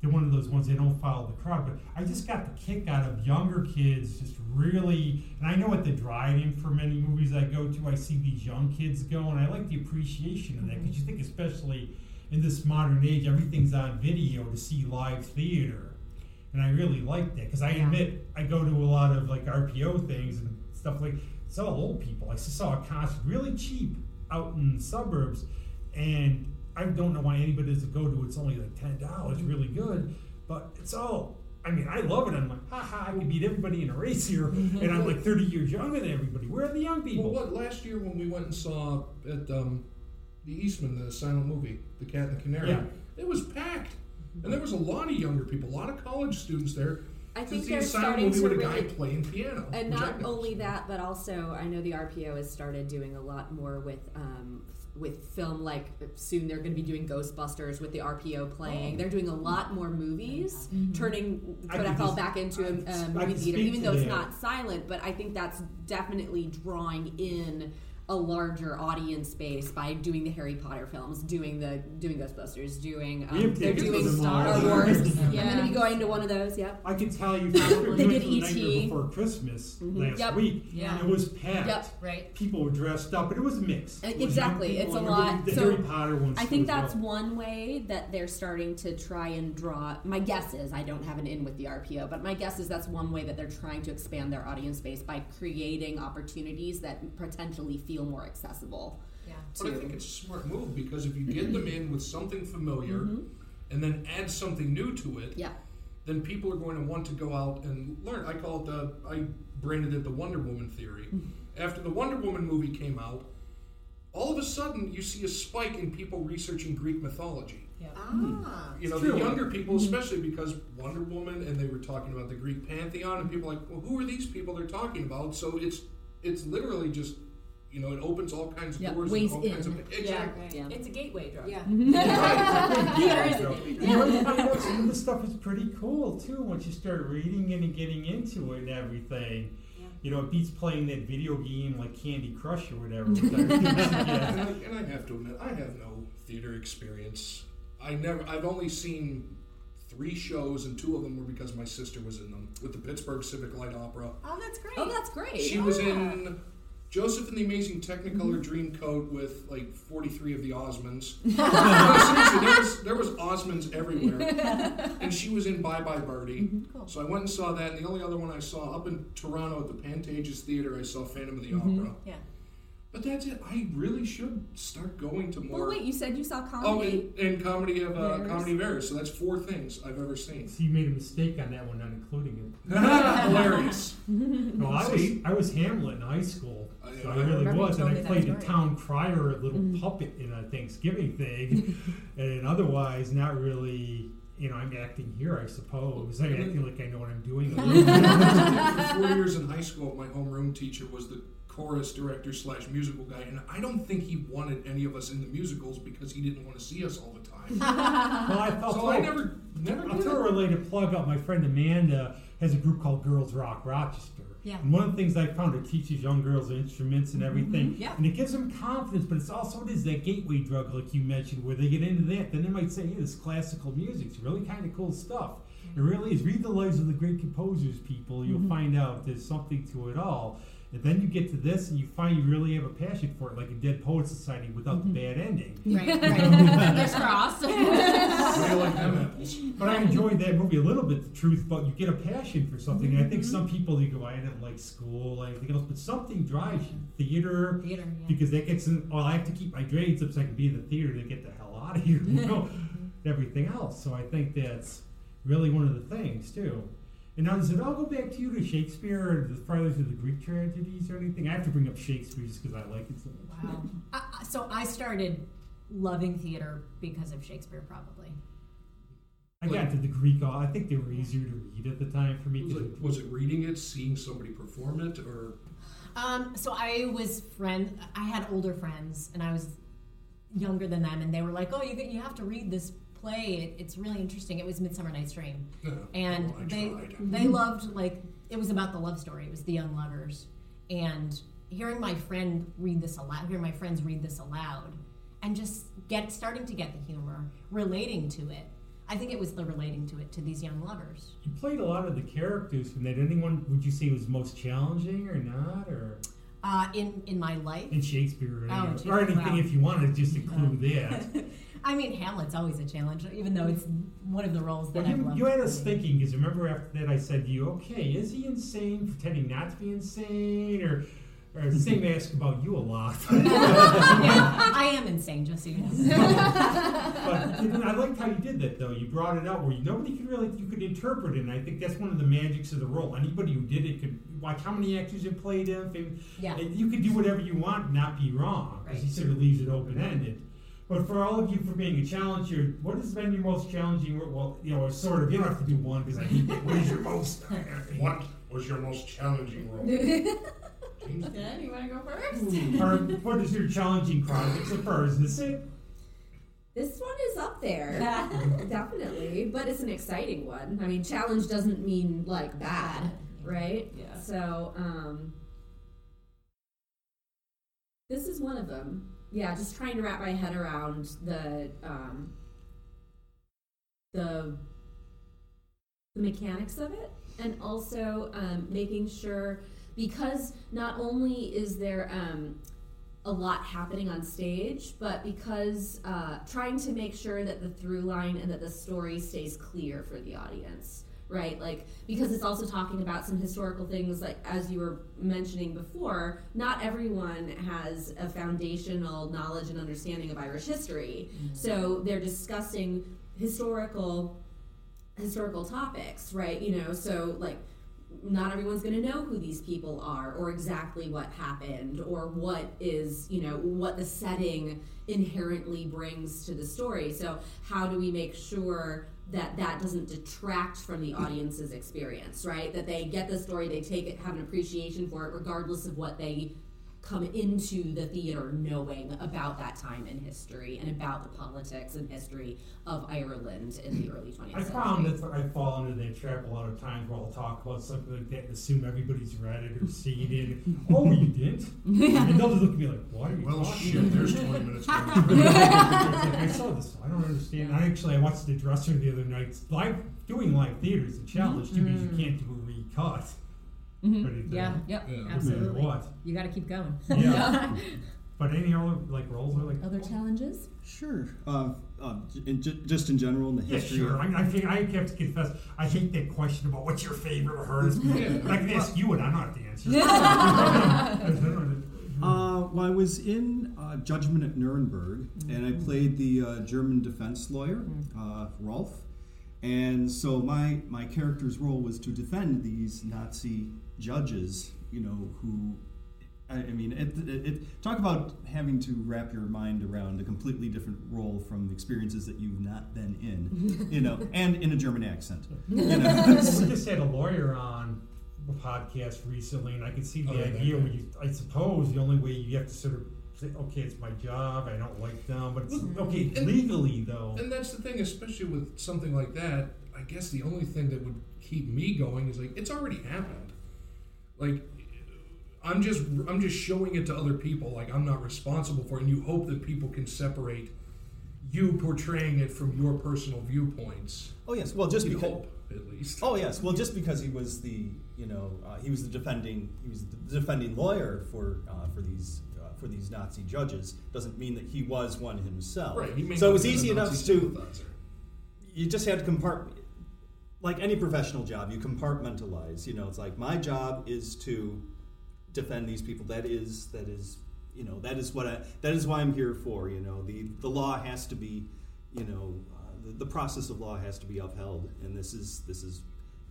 They're one of those ones they don't follow the crowd. But I just got the kick out of younger kids just really, and I know at the drive-in for many movies I go to, I see these young kids go, and I like the appreciation of that because you think, especially in this modern age, everything's on video to see live theater, and I really like that because I Yeah. admit I go to a lot of like RPO things and stuff like it's all old people. I saw a concert really cheap out in the suburbs, and I don't know why anybody doesn't go to. It's only like ten dollars, it's really good, but it's all. I mean, I love it. I'm like, haha, I can beat everybody in a race here, and I'm like 30 years younger than everybody. Where are the young people? Well, what last year when we went and saw at um, the Eastman the silent movie, The Cat and the Canary, Yeah. it was packed, and there was a lot of younger people, a lot of college students there. I think see they're silent starting movie to with a really guy playing piano. And not only that, but also I know the RPO has started doing a lot more with um, f- with film. Like soon they're going to be doing Ghostbusters with the RPO playing. Oh. They're doing a lot more movies, mm-hmm. turning I Kodak could Hall back into a, I- a I movie theater, even though it's not silent. But I think that's definitely drawing in a larger audience base by doing the Harry Potter films, doing the doing Ghostbusters, doing um, they're doing Star. Wars. Yeah. I'm going to be going to one of those. Yep. I can tell you, They did the E.T.. before Christmas Mhm. last Yep. week. Yeah. It was packed. Yep. Right. People were dressed up, but it was mixed. Uh, It was exactly. It's a lot. The So, Harry Potter ones. I think as well. that's one way that they're starting to try and draw. My guess is I don't have an in with the RPO, but my guess is that's one way that they're trying to expand their audience base by creating opportunities that potentially feel more accessible. Yeah. But I think it's a smart move because if you get them in with something familiar mm-hmm. and then add something new to it, Yeah. then people are going to want to go out and learn. I call it the, I branded it the Wonder Woman theory. Mm-hmm. After the Wonder Woman movie came out, all of a sudden you see a spike in people researching Greek mythology. Yeah. Ah. Hmm. You know, It's the younger people, mm-hmm. especially because Wonder Woman, and they were talking about the Greek pantheon, and people are like, well, who are these people they're talking about? So it's it's literally just, you know, it opens all kinds of Yeah, doors. ways and all kinds in. of exactly. Yeah. It's a gateway drug. Yeah. You know, you find out some of the stuff is pretty cool too once you start reading it and getting into it and everything. Yeah. You know, it beats playing that video game like Candy Crush or whatever. which I think is- yeah. And I, and I have to admit, I have no theater experience. I never. I've only seen three shows, and two of them were because my sister was in them with the Pittsburgh Civic Light Opera. Oh, that's great. Oh, that's great. She was in Joseph and the Amazing Technicolor mm-hmm. Dreamcoat with like 43 of the Osmonds. no, seriously, there was, there was Osmonds everywhere. and she was in Bye Bye Birdie. Mm-hmm. Cool. So I went and saw that. And the only other one I saw up in Toronto at the Pantages Theater, I saw Phantom of the mm-hmm. Opera. Yeah. But that's it. I really should start going to more. Well, wait. You said you saw Oh, comedy. and, and comedy of uh, Varies. comedy varies. So that's four things I've ever seen. So you made a mistake on that one, not including it. Hilarious. No, I was I was Hamlet in high school, I- so I, I really remember was, and I played the story. town crier, a little mm. puppet in a Thanksgiving thing, and otherwise not really. You know, I'm acting here, I suppose. I'm acting like I know what I'm doing. a little bit. For four years in high school, my homeroom teacher was the chorus director slash musical guy, and I don't think he wanted any of us in the musicals because he didn't want to see us all the time. well, I felt so I never, never I'll did throw a related plug out. My friend Amanda has a group called Girls Rock Rochester. Yeah. And one of the things I found it teaches young girls instruments and mm-hmm. everything. Yeah. And it gives them confidence, but it's also it is that gateway drug, like you mentioned, where they get into that. Then they might say, hey, this classical music's really kind of cool stuff. It really is. Read the lives of the great composers, people. You'll mm-hmm. find out there's something to it all. And then you get to this and you find you really have a passion for it, like a Dead Poets Society without the mm-hmm. bad ending. Right. Fingers crossed. How do you like them apples? But I enjoyed that movie a little bit, the truth, but you get a passion for something. And I think mm-hmm. some people, they go, I didn't like school, anything else, but something drives you. Theater, Theater. Yeah. because that gets in, well, I have to keep my grades up so I can be in the theater to get the hell out of here, you know, mm-hmm. everything else. So I think that's really one of the things, too. And now, does it all go back to you to Shakespeare or the fathers of the Greek tragedies or anything? I have to bring up Shakespeare just because I like it so much. Wow. I, I- so I started loving theater because of Shakespeare, probably. I got to the Greek, I think they were easier to read at the time for me. Was 'cause it, was it reading it, seeing somebody perform it, or Um, so I was friend. I had older friends, and I was younger than them, and they were like, "Oh, you you have to read this play. It, it's really interesting." It was Midsummer Night's Dream, Yeah. and Oh, they tried. they loved like it was about the love story. It was the young lovers, and hearing my friend read this aloud, hearing my friends read this aloud, and just get starting to get the humor, relating to it. I think it was the relating to it to these young lovers. You played a lot of the characters from that. Anyone would you say was most challenging or not, or Uh, in in my life, in Shakespeare or, Oh, or anything wow. if you want to just include that? I mean, Hamlet's always a challenge, even though it's one of the roles that Well, I love. you, had us thinking because remember after that I said to you, okay, is he insane, pretending not to be insane, or or the same ask about you a lot. yeah, I am insane, just so you know. but you know, I liked how you did that though. You brought it out where you, nobody could really you could interpret it, and I think that's one of the magics of the role. Anybody who did it could watch how many actors have played him. Yeah. you could do whatever you want, and not be wrong, because he sort of leaves it open ended. But for all of you for being a challenger, what has been your most challenging? ro- Well, you know, or sort of. You don't have to do one because I hate that. What is your most? What was your most challenging role? Yeah, you want to go first? or what is your challenging project so far? Is this it? This one is up there, definitely, but it's an exciting one. I mean, challenge doesn't mean like bad, right? Yeah. So, um, this is one of them. Yeah, just trying to wrap my head around the um, the the mechanics of it, and also um, making sure because not only is there um, a lot happening on stage, but because uh, trying to make sure that the through line and that the story stays clear for the audience, right? Like, because it's also talking about some historical things, like as you were mentioning before, not everyone has a foundational knowledge and understanding of Irish history. Mm-hmm. So they're discussing historical historical topics, right? You know, so like not everyone's going to know who these people are or exactly what happened or what is, you know, what the setting inherently brings to the story. So, how do we make sure that that doesn't detract from the audience's experience, right? That they get the story, they take it, have an appreciation for it, regardless of what they come into the theater knowing about that time in history and about the politics and history of Ireland in the early 20th I century. found that I fall into that trap a lot of times where I'll talk about something like that and assume everybody's read it or seen it. And, oh, you didn't? And they'll just look at me like, what are you Well, talking shit, there's 20 minutes. It's like, I saw this. I don't understand. I actually I watched the dresser the other night. Live doing live theater is a challenge too because you mm-hmm. can't do a recut. Mhm. But it, uh, Yeah, yep, Yeah. no matter absolutely. what. You got to keep going. Yeah. But any other like roles are like Other challenges? Sure. Uh, uh, j- in, j- just in general, in the Yeah, history. sure. of- I, I, think, I have to confess, I hate that question about what's your favorite rehearsal. Yeah. I can ask you it. I'm not the answer. Uh, well, I was in uh, Judgment at Nuremberg, and I played the uh, German defense lawyer, uh, Rolf. And so my my character's role was to defend these Nazi judges, you know, who. I I mean, it, it, it, talk about having to wrap your mind around a completely different role from the experiences that you've not been in, you know, and in a German accent. You know, Well, we just had a lawyer on a podcast recently, and I could see the Oh, idea that where you, I suppose, the only way you have to sort of say, okay, it's my job, I don't like them, but it's mm-hmm. okay And- legally though. And that's the thing, especially with something like that. I guess the only thing that would keep me going is like it's already happened. Like I'm just I'm just showing it to other people. Like I'm not responsible for it. And you hope that people can separate you portraying it from your personal viewpoints. oh yes, well, just You because. hope, at least. Oh yes, well, just because he was the you know uh, he was the defending he was the defending lawyer for uh, for these uh, for these Nazi judges doesn't mean that he was one himself. Right. He so it was easy enough to you just had to compart like any professional job you compartmentalize. You know, it's like my job is to defend these people. That is that is you know that is what I that is why I'm here for. You know, the the law has to be you know uh, the, the process of law has to be upheld, and this is this is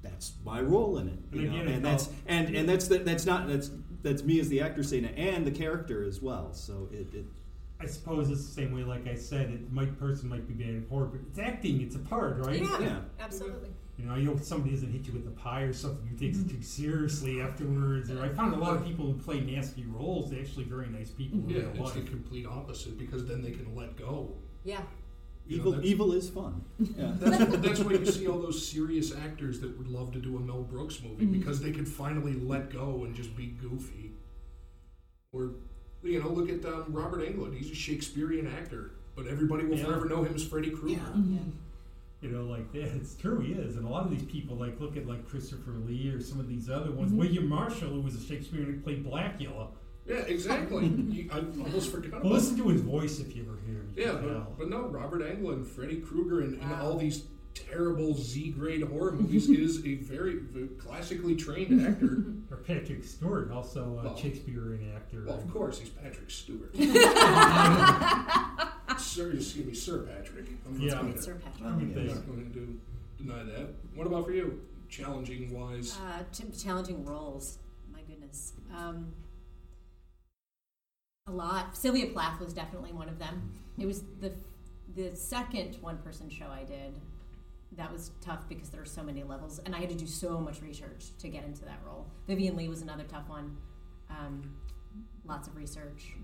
that's my role in it. You And know, again, and that's and and that's the, that's not that's that's me as the actor saying it, and the character as well. So it. it I suppose it's the same way. Like I said, it might person might be bad at horror, but it's acting. It's a part, right? Yeah, Yeah. absolutely. You know, you hope somebody doesn't hit you with a pie or something you take it too seriously afterwards. Or I found a lot of people who play nasty roles they're actually very nice people in Yeah, real it's the complete opposite because then they can let go. Yeah. You know, Evil, that's- evil is fun. Yeah. That's, that's why you see all those serious actors that would love to do a Mel Brooks movie Mm-hmm. because they could finally let go and just be goofy. Or, you know, look at um, Robert Englund. He's a Shakespearean actor, but everybody will Yeah. forever know him as Freddy Krueger. You know, like that. It's true, he is. And a lot of these people, like look at like Christopher Lee or some of these other ones. Mm-hmm. William Marshall, who was a Shakespearean who played Blacula. Yeah, exactly. You- I almost forgot Well, about listen to his voice if you ever hear him. Yeah, but, but no, Robert Englund, Freddy Krueger, and, and Wow. all these terrible Z grade horror movies is a very, very classically trained actor. Or Patrick Stewart, also a Well- Shakespearean actor. Well, of course, he's Patrick Stewart. Sir, just excuse me, Sir Patrick. I'm not Yeah. going to Sir Patrick. I mean, I'm they- not going to deny that. What about for you? Challenging wise. Uh, ch- challenging roles. My goodness. Um, a lot. Sylvia Plath was definitely one of them. It was the the second one person show I did. That was tough because there were so many levels, and I had to do so much research to get into that role. Vivien Leigh was another tough one. Um, lots of research.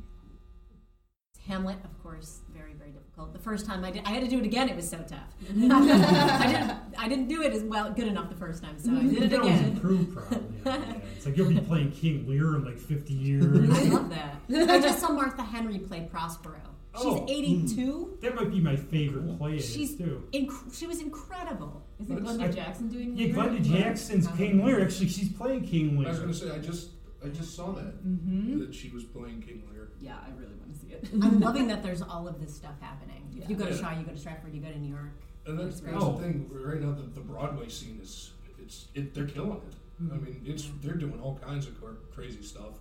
Hamlet, of course, very very difficult. The first time I did, I had to do it again. It was so tough. I didn't, I didn't do it as well, good enough the first time, so I did it can always again. improve, probably. Yeah, yeah. It's like you'll be playing King Lear in like 50 years. I love that. I just saw Martha Henry play Prospero. She's Oh. 82. that might be my favorite play. She's too. inc- she was incredible. Is it Glenda I- Jackson doing Yeah, Lear? Glenda Jackson's King Lear. Actually, she's playing King Lear. I was going to say, I just I just saw that Mm-hmm. that she was playing King Lear. Yeah, I really want to see it. I'm loving that there's all of this stuff happening. If you go to Yeah. Shaw, you go to Stratford, you go to New York. And that's, That's great. The thing right now. The, the Broadway scene is it's it, they're killing it. I mm-hmm. mean, it's they're doing all kinds of cor- crazy stuff.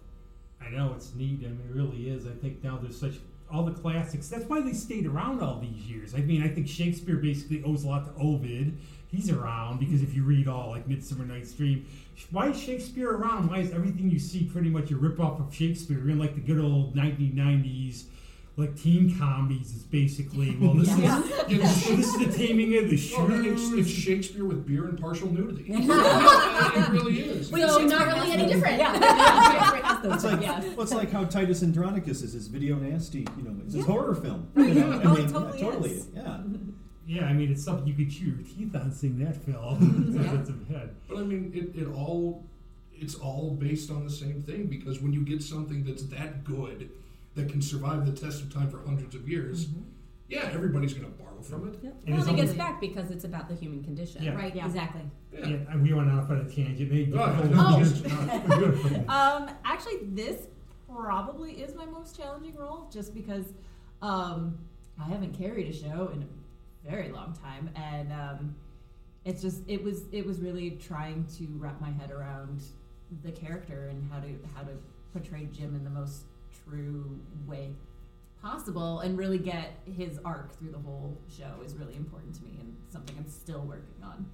I know it's neat. I mean, it really is. I think now there's such all the classics. That's why they stayed around all these years. I mean, I think Shakespeare basically owes a lot to Ovid. He's around because if you read all like Midsummer Night's Dream, why is Shakespeare around? Why is everything you see pretty much a ripoff of Shakespeare? You're in like the good old 1990s. Like teen comedies is basically well this Yeah. is this, this is the taming of the Well, it's, it's Shakespeare with beer and partial nudity. it really is. Wait, So Shakespeare not really any different. Yeah. It's like, Yeah. well, it's like how Titus Andronicus is his video nasty, you know, it's his horror film. Oh, you know? Oh, I it mean, totally yeah, totally, is. yeah. yeah, I mean it's something you could chew your teeth on seeing that film. That's a head. But I mean, it, it all it's all based on the same thing because when you get something that's that good that can survive the test of time for hundreds of years, mm-hmm. Yeah, everybody's going to borrow from it. And Well, it's it gets almost- back because it's about the human condition. Yeah. Right, Yeah. exactly. Yeah. Yeah, and we went off on a tangent. Maybe. Oh. Um, actually, this probably is my most challenging role, just because um, I haven't carried a show in a very long time, and um, it's just it was it was really trying to wrap my head around the character and how to how to portray Jim in the most true way possible, and really get his arc through the whole show is really important to me, and something I'm still working on.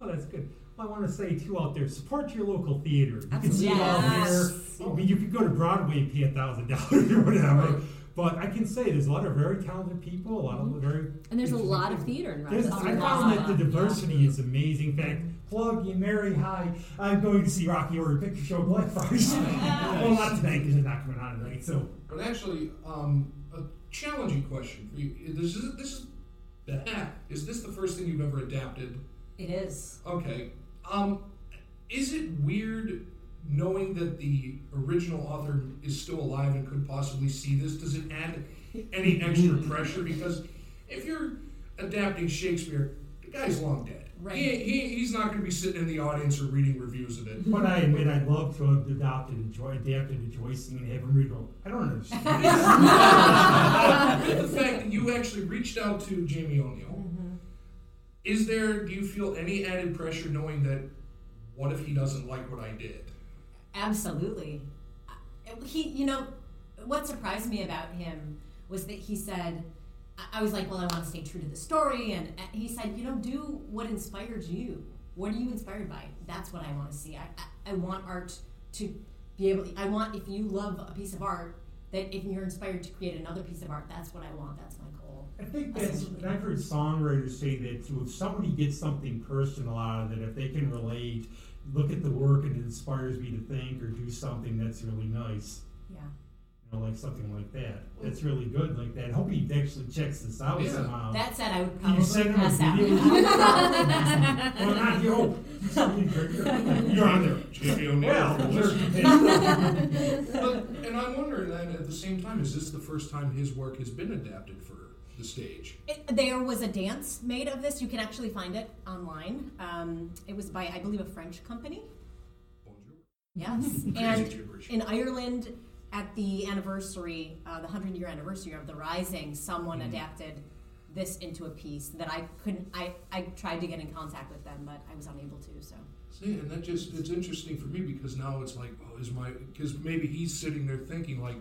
Oh, that's good. Well, I want to say too out there, support your local theater. You can see Absolutely. it all Yes. here. I mean, you could go to Broadway and pay a thousand dollars or whatever. But I can say there's a lot of very talented people, a lot of very. And there's a lot of theater in There's, Rochester. I found that the diversity is amazing. In fact, plug you, Mary. Hi, I'm going to see Rocky Horror Picture Show Blackfriars. well, not tonight because it's not coming on tonight. So But actually, um, a challenging question for you. This is this is is this the first thing you've ever adapted? It is. Okay. Um, is it weird knowing that the original author is still alive and could possibly see this? Does it add any extra pressure? Because if you're adapting Shakespeare, the guy's long dead. Right. He, he, he's not going to be sitting in the audience or reading reviews of it. But I admit I'd love to have adopted and jo- adapted to Joyce and have him read. go, I don't understand. The fact that you actually reached out to Jamie O'Neill, Mm-hmm. is there, do you feel any added pressure knowing that what if he doesn't like what I did? Absolutely. He, you know, what surprised me about him was that he said, I- I was like, well, I want to stay true to the story. And uh, he said, you know, do what inspired you. What are you inspired by? That's what I want to see. I, I, I want art to be able, I want, if you love a piece of art, that if you're inspired to create another piece of art, that's what I want. That's my goal. I think that's, and I've heard songwriters say that too. If somebody gets something personal out of it, if they can relate, look at the work and it inspires me to think or do something that's really nice. Yeah. You know, like something like that. That's really good, like that. I hope he actually checks this out Yeah. somehow. That said, I would Can you probably send him a pass out. video? well, not you. hope. You're on there. Jimmy O'Neill. Well, But, and I'm wondering then at the same time, is this the first time his work has been adapted for the stage? It, there was a dance made of this. You can actually find it online. Um, it was by, I believe, a French company. Bonjour. Yes. And in Ireland, at the anniversary, uh, the 100 year anniversary of the Rising, someone adapted this into a piece that I couldn't, I, I tried to get in contact with them, but I was unable to, so. See, and that just it's interesting for me because now it's like, oh, is my because maybe he's sitting there thinking like,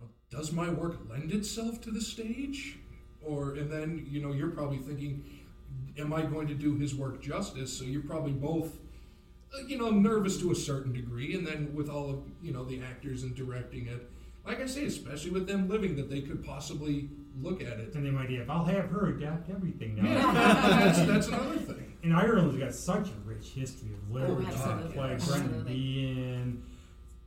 well, does my work lend itself to the stage? Or and then you know you're probably thinking, am I going to do his work justice? So you're probably both, uh, you know, nervous to a certain degree, and then with all of you know the actors and directing it, like I say, especially with them living, that they could possibly look at it. And they might have, I'll have her adapt everything now. Yeah, that's that's another thing. And Ireland's got such a rich history of literature, absolutely. like Brendan Absolutely. Behan,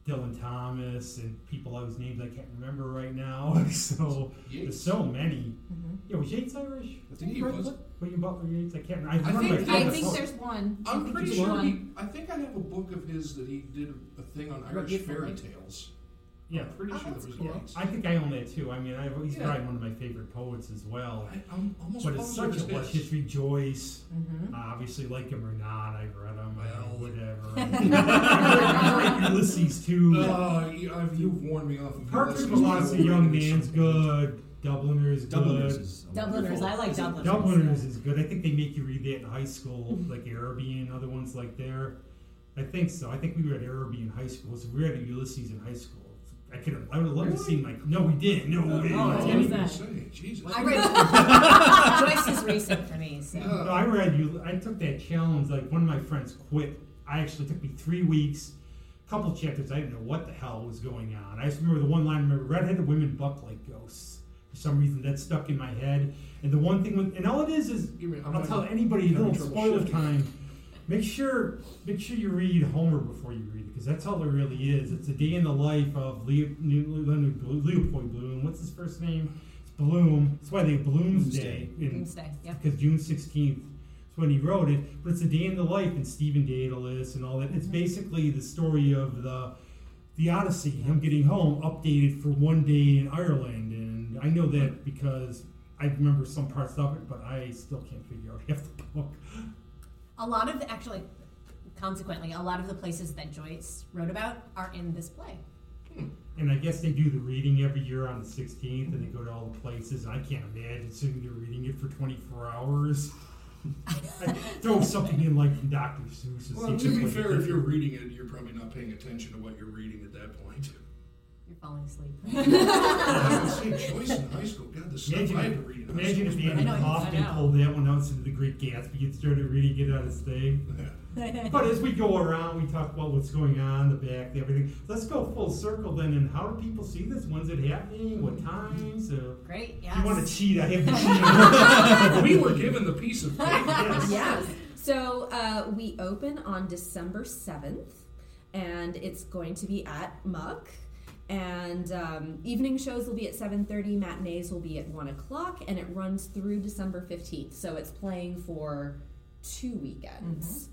Dylan Thomas, and people whose names I can't remember right now. so there's so many. Mm-hmm. Yeah, was Yeats Irish? I think he was. William Butler Yeats? I can't remember. I remember think- I I think there's one. I'm think pretty sure one. he. I think I have a book of his that he did a, a thing on Irish fairy right? tales. Yeah. I'm pretty Oh, sure that's that was cool. Yeats. I think I own that too. I mean, I, he's Yeah. probably one of my favorite poets as well. I, I'm almost But it's positive such a it rich history. Joyce, Mm-hmm. uh, obviously, like him or not, I've read him. Well. whatever. I read Ulysses too. Uh, you, I've, you've warned me off of Partridge Ulysses. Velocity, I'm Young reading Man's something. good. Dubliners, Dubliners good. is a Dubliners, wonderful- I like Dubliners. Dubliners is good. I think they make you read that in high school, like Araby and other ones like there. I think so. I think we read Araby in high school. So we read Ulysses in high school. I could. I would love to Really? see like. No, we didn't. No, we didn't. Oh, oh I'm what kidding. was I that? say, Jesus. I read Joyce is recent for me, so. No, I read you. I took that challenge. Like one of my friends quit. I actually took me three weeks, a couple chapters. I didn't know what the hell was going on. I just remember the one line. I remember redheaded women buck like ghosts. For some reason, that stuck in my head. And the one thing with and all it is is I'm I'll tell anybody. having Little spoiler shifting. time. Make sure make sure you read Homer before you read it because that's all there really is. It's a day in the life of Leo, Leonard Blo- Leopold Bloom. What's his first name? It's Bloom. That's why they have Bloomsday. in- Doomsday, yeah. because June 16th is when he wrote it, but it's a day in the life and Stephen Dedalus and all that. It's mm-hmm. basically the story of the the Odyssey, him getting home, updated for one day in Ireland, and I know that because I remember some parts of it, but I still can't figure out half the book. A lot of the, actually, consequently, a lot of the places that Joyce wrote about are in this play. Hmm. And I guess they do the reading every year on the 16th, and they go to all the places. And I can't imagine sitting there reading it for 24 hours. I'd throw something in like Dr. Seuss. and Well, to be fair, a if you're reading it, you're probably not paying attention to what you're reading at that point. You're falling asleep. I would say Joyce in high school. God, the stuff Imagine, I had to read in high imagine school. if Andy I know, I Kaufman know. pulled that one out into the Great Gatsby and started reading it on his thing. But as we go around, we talk about what's going on, the back, the everything. Let's go full circle then, and how do people see this? When's it happening? What times? Uh, Great, if you want to cheat, I have to cheat. we were given the piece of paper. yes. Yes. So uh, we open on December 7th, and it's going to be at MuCCC. And um, evening shows will be at 7.30, matinees will be at 1 o'clock, and it runs through December 15th. So it's playing for two weekends.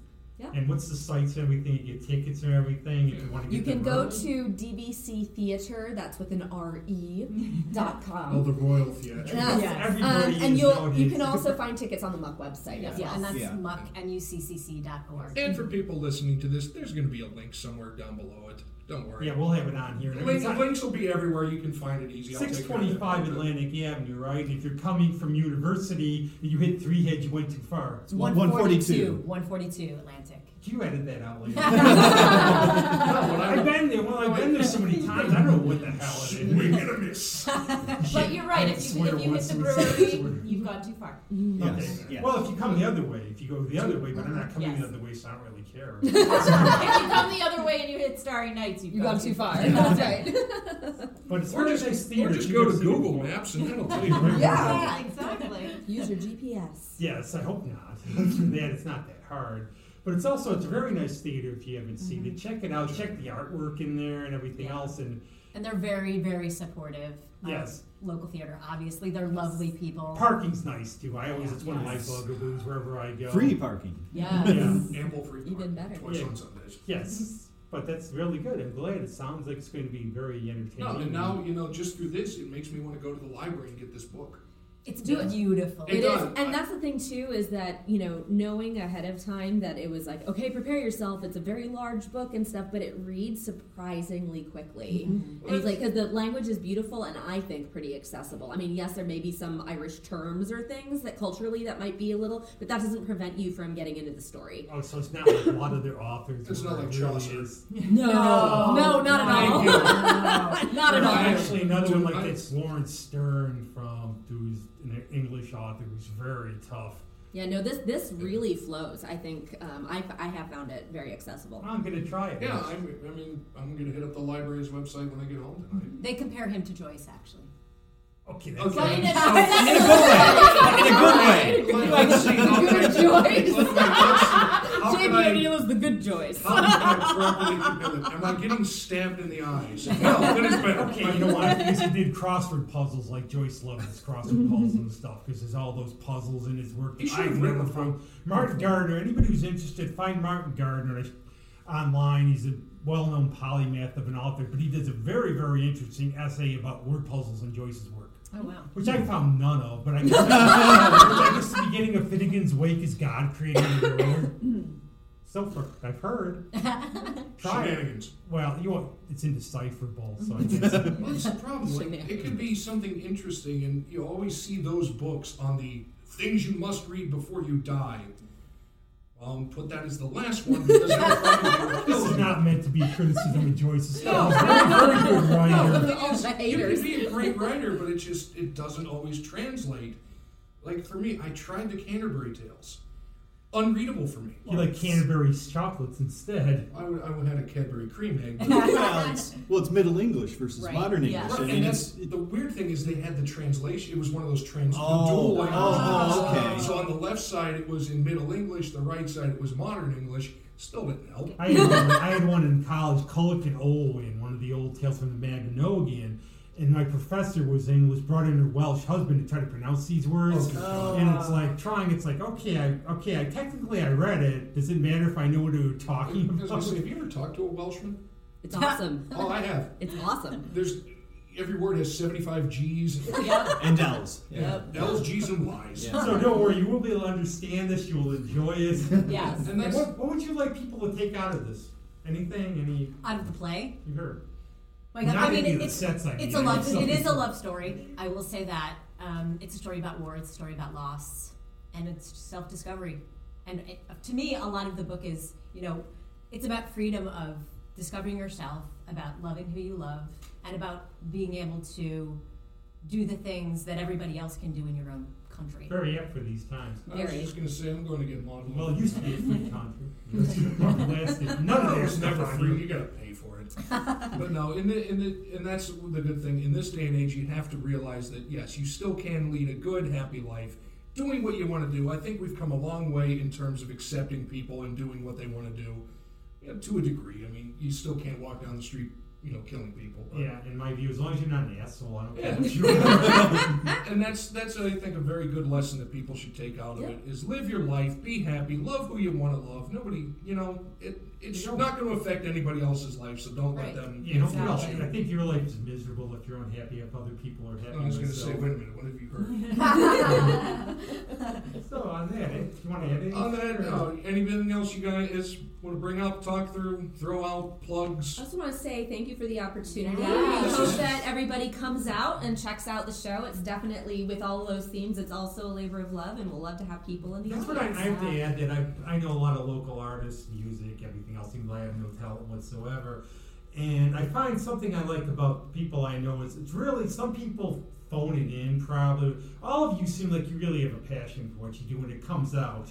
And what's the sites and everything? You get tickets and everything if you want to get You can go early? to DVC Theatre, that's with an R-E, dot com. Oh, the Royal theater Yes. Yes. Everybody Um, and you'll, you can also find tickets on the MuCCC website as Yeah, well. and that's Yeah. mucknuccc.org. And for people listening to this, there's going to be a link somewhere down below it. Don't worry. Yeah, we'll have it on here. The link- the links will be everywhere. You can find it easy. I'll take Six care of that. twenty-five Atlantic Avenue, right? If you're coming from university and you hit three heads, you went too far. It's 142. 142 Atlantic. You edit that out later. No, I- I've been there. Well, I've been there so many times. I don't know what the hell it is. Wing and a miss. But you're right. I If you, swear if you hit once the we said brewery, swear. you've gone too far. Yes. Okay. yes. Well, if you come the other way, if you go the other way, but I'm not mm-hmm. coming Yes. the other way, so I don't really care. if you come the other way and you hit Starry Nights, you've You gone got too far. far. That's right. But it's Or very just, nice or theater. just You go never to seen it Google before. Maps and that'll tell you right where Yeah. Yeah, exactly. Use your GPS. Yes, I hope not. For that, it's not that hard. But it's also it's a very nice theater if you haven't seen it. Mm-hmm. Check it out. Check the artwork in there and everything Yeah. else. And And they're very, very supportive. of Yes. local theater. Obviously, they're lovely people. parking's nice too. I always it's one of my Yes. bugaboos wherever I go. Free parking. Yes. Yeah. Ample free Even better. Twice Yeah. on Sundays. Yes, but that's really good. I'm glad. It sounds like it's going to be very entertaining. No, and now you know, just through this, it makes me want to go to the library and get this book. It's Do beautiful. It It is, does. and that's the thing too is that you know knowing ahead of time that it was like okay, prepare yourself. It's a very large book and stuff, but it reads surprisingly quickly. Mm-hmm. And he's like, because the language is beautiful and I think pretty accessible. I mean, yes, there may be some Irish terms or things that culturally that might be a little, but that doesn't prevent you from getting into the story. Oh, so it's not like a lot of their authors. It's not like it really Chaucer. No, No. no, not at all. you. not at all. Actually, another one like I- that's Laurence Sterne from who's an English author who's very tough. Yeah, no, this this really flows. I think um, I, I have found it very accessible. I'm going to try it. Yeah, I'm, I mean, I'm going to hit up the library's website when I get home tonight. They compare him to Joyce, actually. Okay, that's Okay. in a- so- In a good way. In a good way. Let- let's see, how can I- Good choice. let- let's see, how can I- is the good choice. How can I properly compare them? Am I getting stabbed in the eyes? No, that is better. Okay, you know why? Because he did crossword puzzles like Joyce loves his crossword puzzles and stuff because there's all those puzzles in his work that I've written never them. Martin Gardner, anybody who's interested, find Martin Gardner online. He's a well-known polymath of an author, but he does a very, very interesting essay about word puzzles in Joyce's work. Oh, wow. Which I found none of, but I guess, I guess the beginning of Finnegan's Wake is God creating the world. So far, I've heard. Try it. Shenanigans. Well, you want it's indecipherable, so I guess. Well, that's the problem. Like, it could be something interesting, and you always see those books on the things you must read before you die. Um, put that as the last one because that'll This kill is not meant to be a criticism of Joyce's No. stuff. He's a very, very good No, writer. the thing is, you can be a great writer, but it just it doesn't always translate. Like for me, I tried the Canterbury Tales. Unreadable for me. You like Canterbury chocolates instead. I would, I would have had a Cadbury cream egg. well, it's, well, it's Middle English versus Right, modern yeah. English. Right, I and that's it's, the weird thing is they had the translation. It was one of those trans the Oh, dual oh, languages. okay. So on the left side it was in Middle English, the right side it was modern English. Still didn't help. I had, one, I had one in college, Culhwch Olwen, one of the old tales from the Mabinogion. And my professor was English, brought in her Welsh husband to try to pronounce these words. Oh. And it's like trying, it's like, okay, I okay, I technically I read it. Does it matter if I know what you're talking was gonna about? say, have you ever talked to a Welshman? It's awesome. Oh, I have. It's awesome. There's every word has 75 G's. and L's. Yeah. L's, G's, and Y's. Yeah. So don't worry, you will be able to understand this. You will enjoy it. Yes. And And that's what, what would you like people to take out of this? Anything? Any Out of the play. you heard? Like, I mean, it- it's, sets I it's mean, a love. It is a love story. I will say that. Um, it's a story about war. It's a story about loss, and it's self-discovery. And it, to me, a lot of the book is, you know, it's about freedom of discovering yourself, about loving who you love, and about being able to do the things that everybody else can do in your own country. Very apt for these times. I was just gonna say I'm going to get modeling. Well, it used to be a free country. Last- None No, of it that was never free. you. You gotta pay for it. but no, in the in the and that's the good thing. In this day and age, you have to realize that yes, you still can lead a good, happy life, doing what you want to do. I think we've come a long way in terms of accepting people and doing what they want to do. You know, to a degree. I mean, you still can't walk down the street, you know, killing people. but- Yeah, in my view, as long as you're not an asshole, I don't care Yeah. what you are. and that's that's I think a very good lesson that people should take out of Yeah. it is live your life, be happy, love who you want to love. Nobody, you know, it it's You know- not going to affect anybody else's life, so don't Right. let them. You know, influence well, you. I think your life is miserable if you're unhappy if other people are happy. I was going to say, so- wait a minute, what have you heard? So on that, eh? you want to add anything? On that, or- uh, anything else you guys want to bring up, talk through, throw out plugs? I just want to say thank you for the opportunity. Yeah. I hope that everybody comes out and checks out the show. It's definitely with all those themes. It's also a labor of love, and we'll love to have people in the That's what I, I audience. have to add. That I I know a lot of local artists, music, everything else. Even though I have no talent whatsoever, and I find something I like about people I know is it's really some people phone it in. Probably all of you seem like you really have a passion for what you do when it comes out.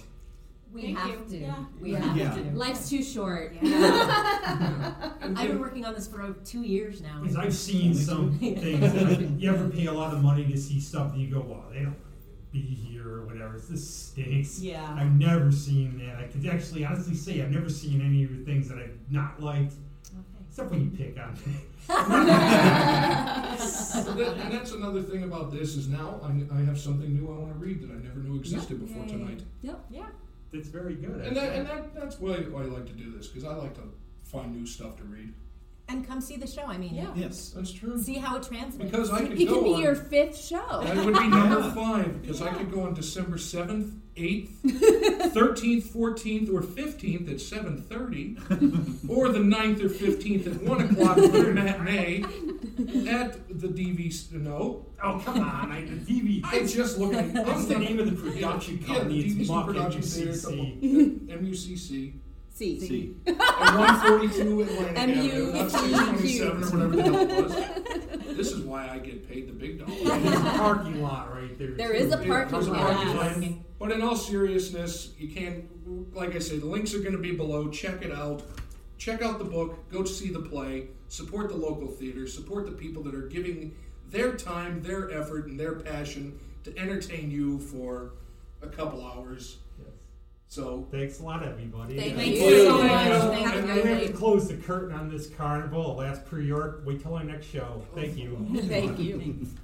We Thank have you. to. Yeah. We have Yeah. to. Life's too short. And, I've been working on this for two years now. Because I've seen some things. That you ever pay a lot of money to see stuff and you go, "Wow, they don't be here or whatever. This stinks." Yeah. I've never seen that. I could actually honestly say I've never seen any of your things that I've not liked, Okay. except when you pick on me. That- and that's another thing about this is now I, I have something new I want to read that I never knew existed before Yay. tonight. Yep. Yeah. It's very good. And that and that, that's why I like to do this because I like to find new stuff to read. And come see the show. I mean, Yeah. Yes. That's true. see how it translates. Because I could It go could be on, your fifth show. that would be number five because I could go on December seventh, eighth, thirteenth, fourteenth, or fifteenth at seven thirty, or the 9th or fifteenth at one o'clock for a matinee at the DV. No, oh come on! I, the TV. I just look at What's the name of the production Yeah, company? the it's DVC MuCCC production theater, MUCC. MUCC. See. See. and 142 Atlantic Avenue, not M-U-C-Q. 627 or whatever the hell it was. This is why I get paid the big dollar. There's dollar. a parking lot right there. There too. is a parking there's a lot. parking lot. Yes. But in all seriousness, you can't, like I say, the links are going to be below. Check it out. Check out the book. Go see the play. Support the local theater. Support the people that are giving their time, their effort, and their passion to entertain you for a couple hours. Yes. So, Thanks a lot, everybody. Thank Thank you. you so much. Thank you. Thank And. We have to close the curtain on this carnival. Last pre-order. Wait till our next show. Thank you. Thank you.